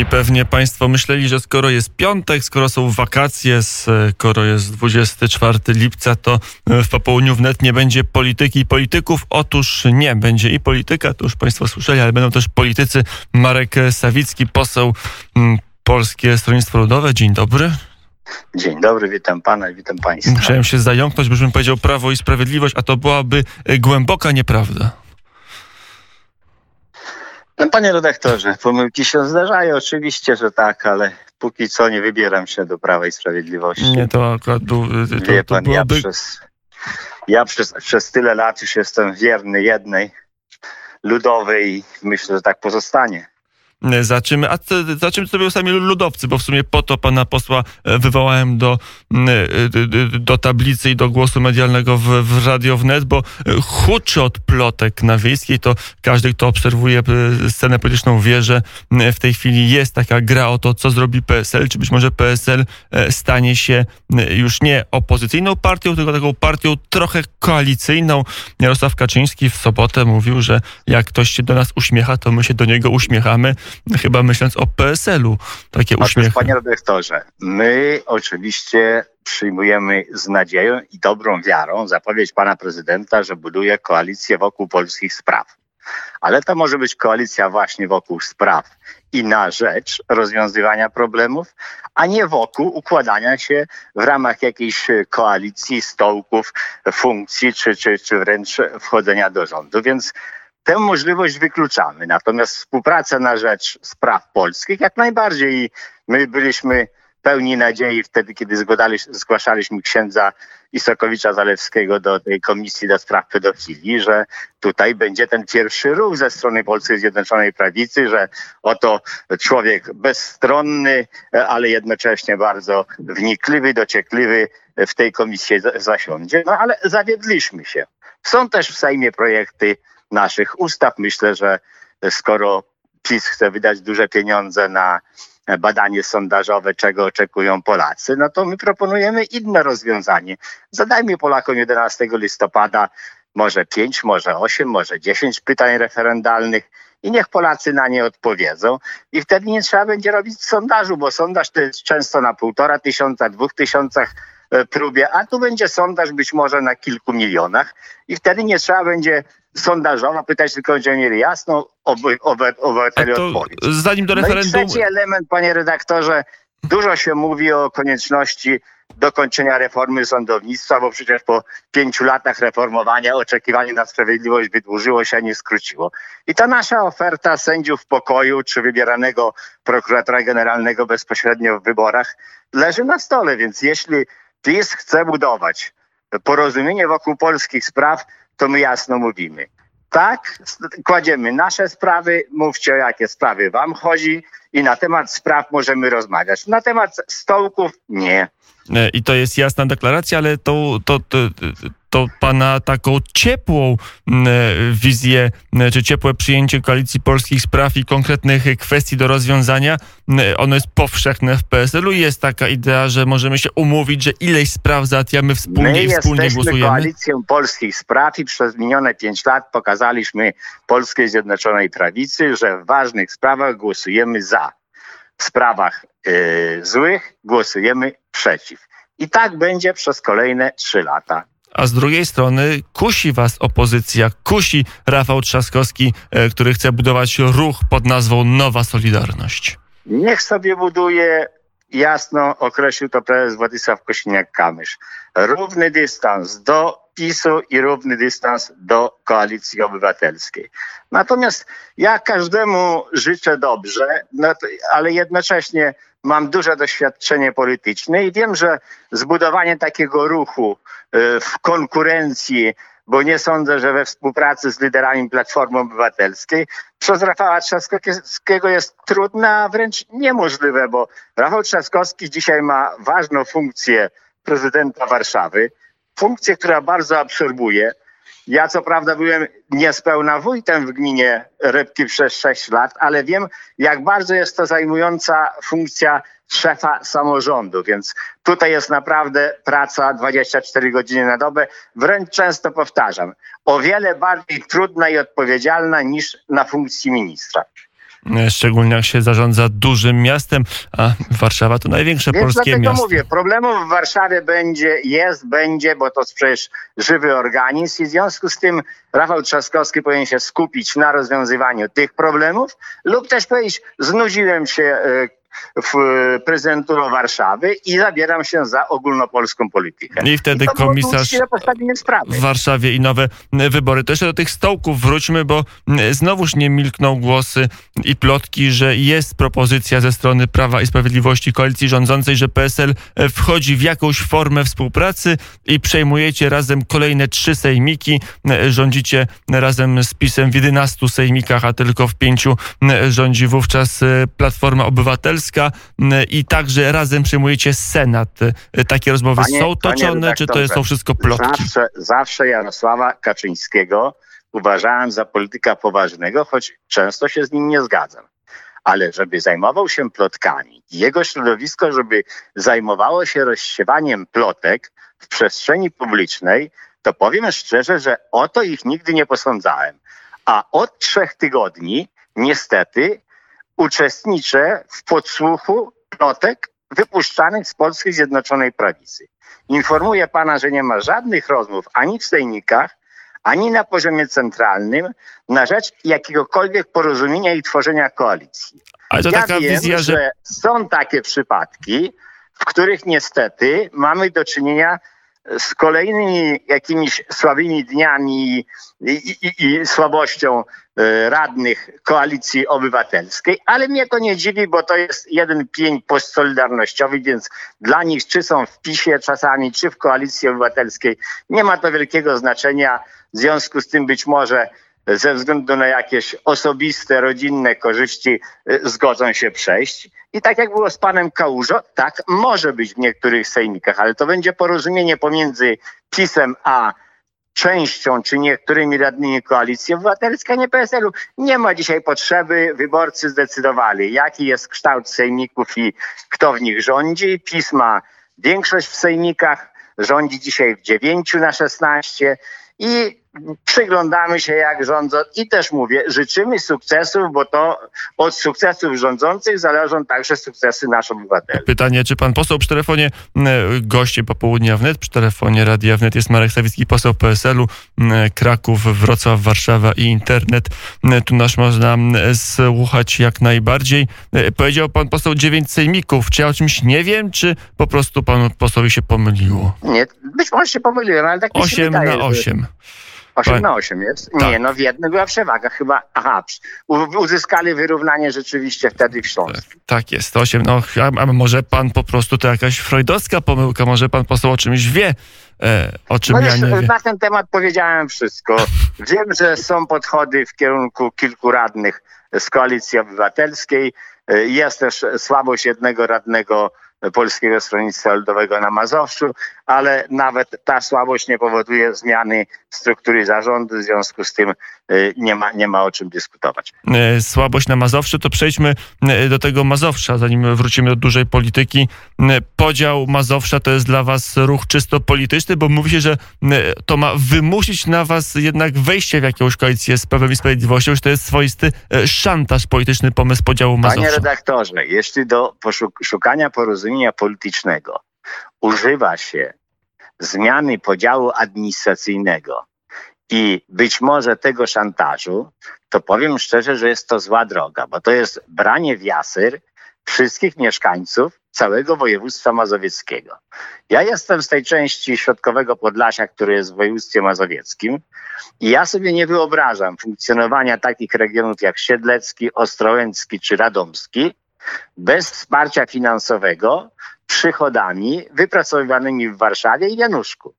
I pewnie Państwo myśleli, że skoro jest piątek, skoro są wakacje, skoro jest 24 lipca, to w popołudniu wnet nie będzie polityki i polityków. Otóż nie, będzie i polityka, to już Państwo słyszeli, ale będą też politycy. Marek Sawicki, poseł mm, Polskie Stronnictwo Ludowe. Dzień dobry. Dzień dobry, witam pana i witam państwa. Musiałem się zająknąć, byśmy powiedział Prawo i Sprawiedliwość, a to byłaby głęboka nieprawda. No, panie redaktorze, pomyłki się zdarzają, oczywiście, że tak, ale póki co nie wybieram się do Prawa i Sprawiedliwości. Nie, to akurat był, to, Wie to pan, byłoby... ja, przez, ja przez, przez tyle lat już jestem wierny jednej ludowej i myślę, że tak pozostanie. Za czym, a za czym sobie sami ludowcy, bo w sumie po to pana posła e, wywołałem do, e, do tablicy i do głosu medialnego w, w Radio Wnet, bo e, huczy od plotek na Wiejskiej, to każdy, kto obserwuje scenę polityczną wie, że w tej chwili jest taka gra o to, co zrobi PSL, czy być może PSL stanie się już nie opozycyjną partią, tylko taką partią trochę koalicyjną. Jarosław Kaczyński w sobotę mówił, że jak ktoś się do nas uśmiecha, to my się do niego uśmiechamy, chyba myśląc o PSL-u. Takie uśmiechy. panie redaktorze, my oczywiście przyjmujemy z nadzieją i dobrą wiarą zapowiedź pana prezydenta, że buduje koalicję wokół polskich spraw. Ale to może być koalicja właśnie wokół spraw i na rzecz rozwiązywania problemów, a nie wokół układania się w ramach jakiejś koalicji, stołków, funkcji, czy, czy, czy wręcz wchodzenia do rządu. Więc tę możliwość wykluczamy. Natomiast współpraca na rzecz spraw polskich jak najbardziej. I my byliśmy pełni nadziei wtedy, kiedy zgłaszaliśmy księdza Isakowicza Zalewskiego do tej komisji do spraw pedofilii, że tutaj będzie ten pierwszy ruch ze strony Polskiej Zjednoczonej Prawicy, że oto człowiek bezstronny, ale jednocześnie bardzo wnikliwy, dociekliwy w tej komisji za- zasiądzie. No ale zawiedliśmy się. Są też w Sejmie projekty naszych ustaw. Myślę, że skoro PiS chce wydać duże pieniądze na badanie sondażowe, czego oczekują Polacy, no to my proponujemy inne rozwiązanie. Zadajmy Polakom 11 listopada może 5, może 8, może 10 pytań referendalnych i niech Polacy na nie odpowiedzą. I wtedy nie trzeba będzie robić sondażu, bo sondaż to jest często na półtora tysiąca, dwóch tysiącach e, próbie, a tu będzie sondaż być może na kilku milionach i wtedy nie trzeba będzie sondażowo pytać, tylko obe- A obywateli to odpowiedź. zanim do No i referendum... trzeci element, panie redaktorze, dużo się mówi o konieczności dokończenia reformy sądownictwa, bo przecież po pięciu latach reformowania oczekiwanie na sprawiedliwość wydłużyło się, a nie skróciło. I ta nasza oferta sędziów pokoju czy wybieranego prokuratora generalnego bezpośrednio w wyborach leży na stole, więc jeśli PiS chce budować porozumienie wokół polskich spraw, to my jasno mówimy. Tak, kładziemy nasze sprawy, mówcie o jakie sprawy wam chodzi i na temat spraw możemy rozmawiać. Na temat stołków nie. E, I to jest jasna deklaracja, ale to, to, to, to pana taką ciepłą m, e, wizję, m, czy ciepłe przyjęcie koalicji polskich spraw i konkretnych kwestii do rozwiązania, m, ono jest powszechne w PSL-u. Jest taka idea, że możemy się umówić, że ileś spraw załatwiamy My wspólnie i wspólnie głosujemy. koalicją polskich spraw i przez minione pięć lat pokazaliśmy Polskiej Zjednoczonej Prawicy, że w ważnych sprawach głosujemy za. W sprawach y, złych głosujemy przeciw. I tak będzie przez kolejne trzy lata. A z drugiej strony kusi was opozycja, kusi Rafał Trzaskowski, e, który chce budować ruch pod nazwą Nowa Solidarność. Niech sobie buduje, jasno określił to prezes Władysław Kosiniak-Kamysz, równy dystans do PiSu i równy dystans do Koalicji Obywatelskiej. Natomiast ja każdemu życzę dobrze, no ale jednocześnie mam duże doświadczenie polityczne i wiem, że zbudowanie takiego ruchu y, w konkurencji bo nie sądzę, że we współpracy z liderami Platformy Obywatelskiej przez Rafała Trzaskowskiego jest trudne, a wręcz niemożliwe, bo Rafał Trzaskowski dzisiaj ma ważną funkcję prezydenta Warszawy, funkcję, która bardzo absorbuje. Ja co prawda byłem niespełna wójtem w gminie Rybki przez 6 lat, ale wiem, jak bardzo jest to zajmująca funkcja szefa samorządu, więc tutaj jest naprawdę praca 24 godziny na dobę. Wręcz często powtarzam, o wiele bardziej trudna i odpowiedzialna niż na funkcji ministra. Szczególnie jak się zarządza dużym miastem, a Warszawa to największe Więc polskie dlatego miasto. mówię, problemów w Warszawie będzie, jest, będzie, bo to przecież żywy organizm i w związku z tym Rafał Trzaskowski powinien się skupić na rozwiązywaniu tych problemów lub też powiedzieć, znudziłem się e, prezydenturą Warszawy i zabieram się za ogólnopolską politykę. I wtedy I komisarz w Warszawie i nowe m, wybory. To jeszcze do tych stołków wróćmy, bo m, znowuż nie milkną głosy i plotki, że jest propozycja ze strony Prawa i Sprawiedliwości koalicji rządzącej, że PSL e, wchodzi w jakąś formę współpracy i przejmujecie razem kolejne trzy sejmiki. Rządzicie razem z PiSem w 11 sejmikach, a tylko w pięciu rządzi wówczas Platforma Obywatelska m, i także razem przejmujecie Senat. E, Takie rozmowy Panie- są toczone, czy to są wszystko plotki? Zawsze, zawsze Jarosława Kaczyńskiego uważałem za polityka poważnego, choć często się z nim nie zgadzam. Ale żeby zajmował się plotkami, jego środowisko, żeby zajmowało się rozsiewaniem plotek w przestrzeni publicznej, to powiem szczerze, że o to ich nigdy nie posądzałem. A od trzech tygodni, niestety, uczestniczę w podsłuchu plotek wypuszczanych z Polskiej Zjednoczonej Prawicy. Informuję pana, że nie ma żadnych rozmów ani w sejmikach, ani na poziomie centralnym na rzecz jakiegokolwiek porozumienia i tworzenia koalicji. Ale to ja taka wiem, wizja, że że są takie przypadki, w których niestety mamy do czynienia z kolejnymi jakimiś słabymi dniami i, i, i, słabością e, radnych koalicji obywatelskiej, ale mnie to nie dziwi, bo to jest jeden pień postsolidarnościowy, więc dla nich, czy są w PiSie czasami, czy w koalicji obywatelskiej, nie ma to wielkiego znaczenia. W związku z tym być może ze względu na jakieś osobiste, rodzinne korzyści y, zgodzą się przejść. I tak jak było z panem Kałużo, tak może być w niektórych sejmikach, ale to będzie porozumienie pomiędzy PiSem a częścią czy niektórymi radnymi koalicji obywatelskiej, nie PSL-u. Nie ma dzisiaj potrzeby, wyborcy zdecydowali, jaki jest kształt sejmików i kto w nich rządzi. PiS ma większość w sejmikach, rządzi dzisiaj w 9 na 16 i przyglądamy się jak rządzą i też mówię, życzymy sukcesów, bo to od sukcesów rządzących zależą także sukcesy naszych obywateli. pytanie, czy pan poseł przy telefonie, m, goście popołudnia wnet, przy telefonie Radia Wnet jest Marek Sawicki, poseł PSL-u, m, Kraków, Wrocław, Warszawa i internet. M, Tu nasz można słuchać jak najbardziej. E, Powiedział pan poseł dziewięć sejmików. Czy ja o czymś nie wiem, czy po prostu panu posłowi się pomyliło? Nie, być może się pomyliłem, ale tak mi się Osiem wydaje, na że- osiem. 8 Pan- na 8 jest? Tak. Nie, no w jednym była przewaga chyba. Aha, uzyskali wyrównanie rzeczywiście wtedy w Śląsku. Tak jest, osiem. No, a, może pan po prostu to jakaś freudowska pomyłka, może pan poseł o czymś wie, e, o czym No ja nie wiem. na ten temat powiedziałem wszystko. Wiem, że są podchody w kierunku kilku radnych z Koalicji Obywatelskiej. Y, Jest też słabość jednego radnego Polskiego Stronnictwa Ludowego na Mazowszu, ale nawet ta słabość nie powoduje zmiany struktury zarządu, w związku z tym nie ma, nie ma o czym dyskutować. e, słabość na Mazowszu, to przejdźmy e, do tego Mazowsza, zanim wrócimy do dużej polityki. E, Podział Mazowsza to jest dla was ruch czysto polityczny, bo mówi się, że to ma wymusić na was jednak wejście w jakąś koalicję z Prawem i Sprawiedliwością, że to jest swoisty szantaż polityczny pomysł podziału Panie Mazowsza. redaktorze, jeśli do szukania porozumienia politycznego używa się zmiany podziału administracyjnego i być może tego szantażu, to powiem szczerze, że jest to zła droga, bo to jest branie w jasyr wszystkich mieszkańców całego województwa mazowieckiego. Ja jestem z tej części środkowego Podlasia, który jest w województwie mazowieckim i ja sobie nie wyobrażam funkcjonowania takich regionów jak Siedlecki, Ostrołęcki czy Radomski bez wsparcia finansowego przychodami wypracowywanymi w Warszawie i Januszku.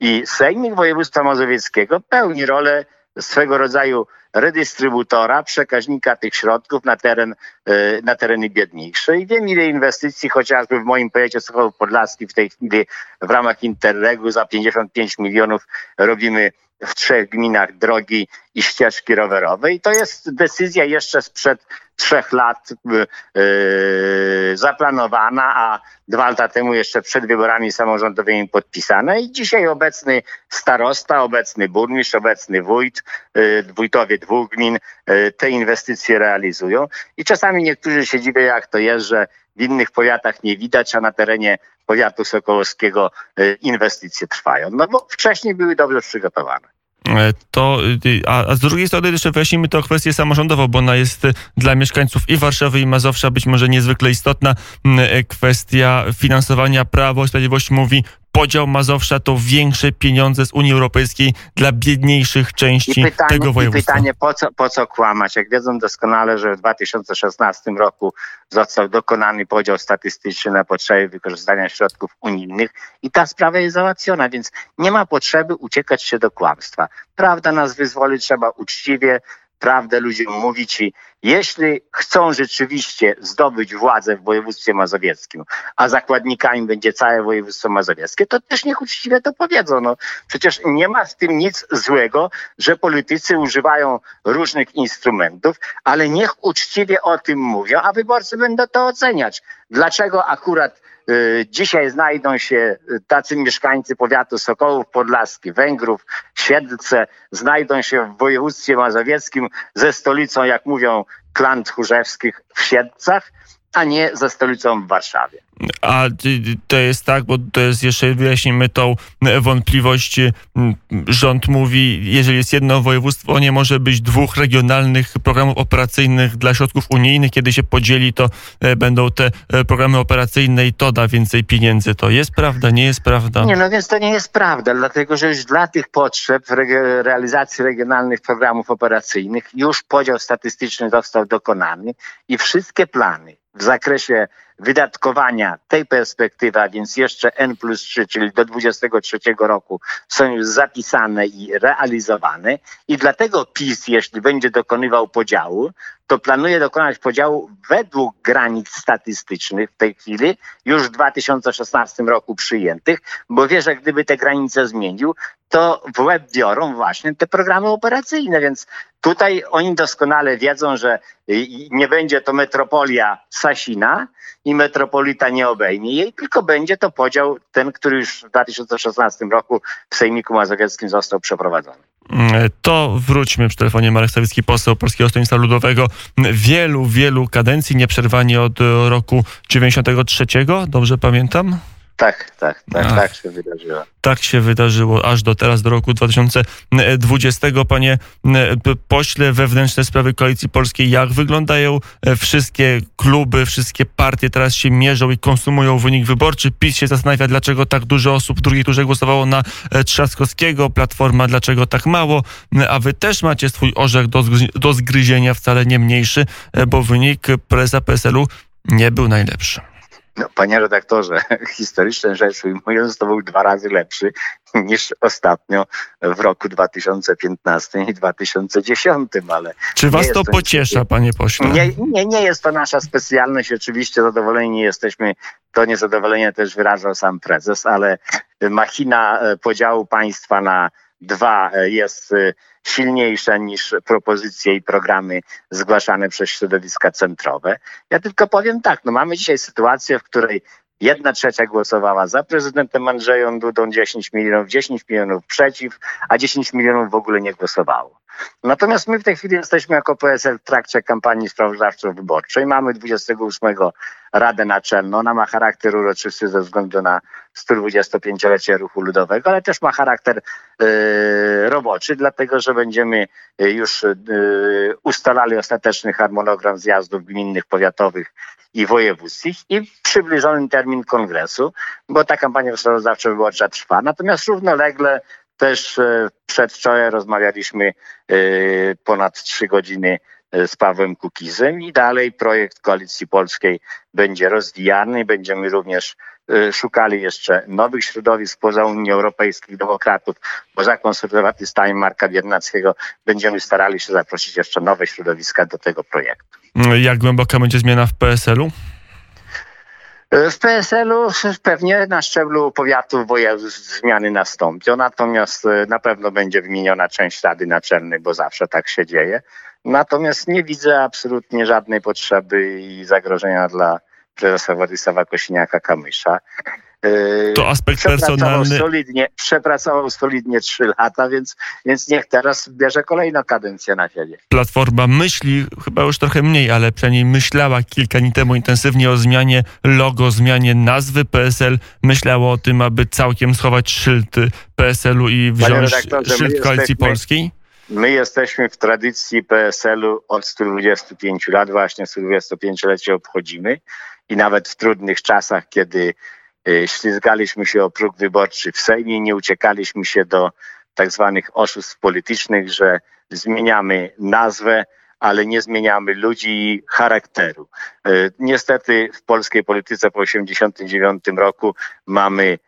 I Sejmik Województwa Mazowieckiego pełni rolę swego rodzaju redystrybutora, przekaźnika tych środków na, teren, e, na tereny biedniejsze. I wiem, ile inwestycji chociażby w moim powiecie Sochowo Podlaski w tej chwili w ramach Interregu za 55 milionów robimy w trzech gminach drogi i ścieżki rowerowe. I to jest decyzja jeszcze sprzed trzech lat yy, zaplanowana, a dwa lata temu jeszcze przed wyborami samorządowymi podpisana. I dzisiaj obecny starosta, obecny burmistrz, obecny wójt, yy, wójtowie dwóch gmin yy, te inwestycje realizują. I czasami niektórzy się dziwią, jak to jest, że w innych powiatach nie widać, a na terenie powiatu sokołowskiego y, inwestycje trwają. No bo wcześniej były dobrze przygotowane. E, to, a, z drugiej strony jeszcze wyjaśnijmy tę kwestię samorządową, bo ona jest dla mieszkańców i Warszawy, i Mazowsza być może niezwykle istotna. E, kwestia finansowania Prawo i Sprawiedliwość mówi podział Mazowsza to większe pieniądze z Unii Europejskiej dla biedniejszych części pytanie, tego województwa. I pytanie, po co, po co kłamać? Jak wiedzą doskonale, że w 2016 roku został dokonany podział statystyczny na potrzeby wykorzystania środków unijnych i ta sprawa jest załatwiona, więc nie ma potrzeby uciekać się do kłamstwa. Prawda nas wyzwoli, trzeba uczciwie, prawdę ludziom mówić i jeśli chcą rzeczywiście zdobyć władzę w województwie mazowieckim, a zakładnikami będzie całe województwo mazowieckie, to też niech uczciwie to powiedzą. No, przecież nie ma w tym nic złego, że politycy używają różnych instrumentów, ale niech uczciwie o tym mówią, a wyborcy będą to oceniać. Dlaczego akurat Dzisiaj znajdą się tacy mieszkańcy powiatu Sokołów Podlaski, Węgrów, Siedlce, znajdą się w województwie mazowieckim ze stolicą, jak mówią, klan tchórzewskich w Siedlcach, a nie ze stolicą w Warszawie. A to jest tak, bo to jest jeszcze, wyjaśnimy tą wątpliwość. Rząd mówi, jeżeli jest jedno województwo, nie może być dwóch regionalnych programów operacyjnych dla środków unijnych. Kiedy się podzieli, to e, będą te e, programy operacyjne i to da więcej pieniędzy. To jest prawda, nie jest prawda? Nie, no więc to nie jest prawda, dlatego że już dla tych potrzeb realizacji regionalnych programów operacyjnych już podział statystyczny został dokonany i wszystkie plany w zakresie wydatkowania tej perspektywy, a więc jeszcze N plus 3, czyli do 23 roku są już zapisane i realizowane. I dlatego PiS, jeśli będzie dokonywał podziału, to planuje dokonać podziału według granic statystycznych w tej chwili, już w 2016 roku przyjętych, bo wie, że gdyby te granice zmienił, to w łeb biorą właśnie te programy operacyjne, więc tutaj oni doskonale wiedzą, że nie będzie to metropolia Sasina i metropolita nie obejmie jej, tylko będzie to podział ten, który już w 2016 roku w Sejmiku Mazowieckim został przeprowadzony. To wróćmy przy telefonie Marek Sawicki, poseł Polskiego Stronnictwa Ludowego. Wielu, wielu kadencji, nieprzerwanie od roku 93, dobrze pamiętam? Tak, tak, tak, Ach, tak się wydarzyło. Tak się wydarzyło aż do teraz, do roku 2020. Panie pośle, wewnętrzne sprawy Koalicji Polskiej, jak wyglądają e, wszystkie kluby, wszystkie partie teraz się mierzą i konsumują wynik wyborczy? PiS się zastanawia, dlaczego tak dużo osób w drugiej turze głosowało na e, Trzaskowskiego, Platforma dlaczego tak mało, a wy też macie swój orzech do, do zgryzienia, wcale nie mniejszy, e, bo wynik prezesa PSL-u nie był najlepszy. No, panie redaktorze, historycznie rzecz ujmując, to był dwa razy lepszy niż ostatnio w roku 2015 i 2010, ale... Czy was to pociesza, panie pośle? Nie, nie, nie jest to nasza specjalność. Oczywiście zadowoleni nie jesteśmy. To niezadowolenie też wyrażał sam prezes, ale machina e, podziału państwa na dwa e, jest e, silniejsza niż propozycje i programy zgłaszane przez środowiska centrowe. Ja tylko powiem tak, no mamy dzisiaj sytuację, w której Jedna trzecia głosowała za prezydentem Andrzeją Dudą, 10 milionów, 10 milionów przeciw, a 10 milionów w ogóle nie głosowało. Natomiast my w tej chwili jesteśmy jako PSL w trakcie kampanii sprawozdawczo-wyborczej. Mamy 28 Radę Naczelną. Ona ma charakter uroczysty ze względu na 125-lecie ruchu ludowego, ale też ma charakter yy, roboczy, dlatego że będziemy e, już yy, ustalali ostateczny harmonogram zjazdów gminnych, powiatowych i wojewódzkich i przybliżony termin kongresu, bo ta kampania sprawozdawczo-wyborcza trwa. Natomiast równolegle też e, przedwczoraj rozmawialiśmy e, ponad trzy godziny e, z Pawłem Kukizem i dalej projekt Koalicji Polskiej będzie rozwijany. Będziemy również szukali jeszcze nowych środowisk poza Unii Europejskiej, demokratów, poza konserwatystami Marka Biernackiego. Będziemy starali się zaprosić jeszcze nowe środowiska do tego projektu. Jak głęboka będzie zmiana w PSL-u? W PSL-u pewnie na szczeblu powiatu województw zmiany nastąpią, natomiast e, na pewno będzie wymieniona część Rady Naczelnej, bo zawsze tak się dzieje. Natomiast nie widzę absolutnie żadnej potrzeby i zagrożenia dla prezesa Władysława Kosiniaka-Kamysza. Yy, to aspekt przepracował personalny. Solidnie, przepracował solidnie trzy lata, więc, więc niech teraz bierze kolejną kadencję na siebie. Platforma myśli, chyba już trochę mniej, ale przynajmniej myślała kilka dni temu intensywnie o zmianie logo, zmianie nazwy PSL. Myślała o tym, aby całkiem schować szyldy PSL-u i wziąć szyld Koalicji Polskiej. My jesteśmy w tradycji PSL-u od 125 lat, właśnie 125-lecie obchodzimy i nawet w trudnych czasach, kiedy ślizgaliśmy się o próg wyborczy w Sejmie, nie uciekaliśmy się do tak zwanych oszustw politycznych, że zmieniamy nazwę, ale nie zmieniamy ludzi i charakteru. Y, niestety w polskiej polityce po 1989 roku mamy y,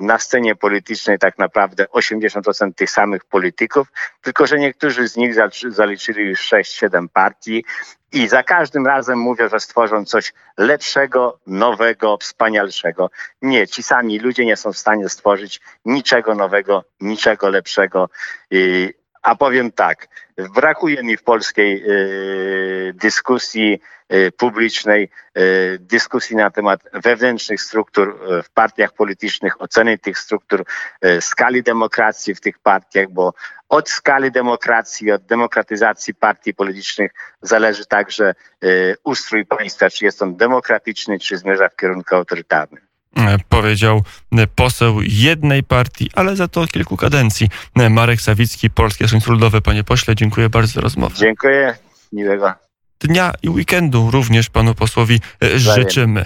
na scenie politycznej tak naprawdę 80% tych samych polityków, tylko że niektórzy z nich zaliczyli już 6-7 partii i za każdym razem mówią, że stworzą coś lepszego, nowego, wspanialszego. Nie, ci sami ludzie nie są w stanie stworzyć niczego nowego, niczego lepszego. A powiem tak, brakuje mi w polskiej y, dyskusji y, publicznej, y, dyskusji na temat wewnętrznych struktur w partiach politycznych, oceny tych struktur, skali demokracji w tych partiach, bo od skali demokracji, od demokratyzacji partii politycznych zależy także ustrój państwa, czy jest on demokratyczny, czy zmierza w kierunku autorytarnym. E, powiedział e, poseł jednej partii, ale za to kilku kadencji. E, Marek Sawicki, Polskie Stronnictwo Ludowe. Panie pośle, dziękuję bardzo za rozmowę. Dziękuję, miłego. Dnia i weekendu również panu posłowi życzymy.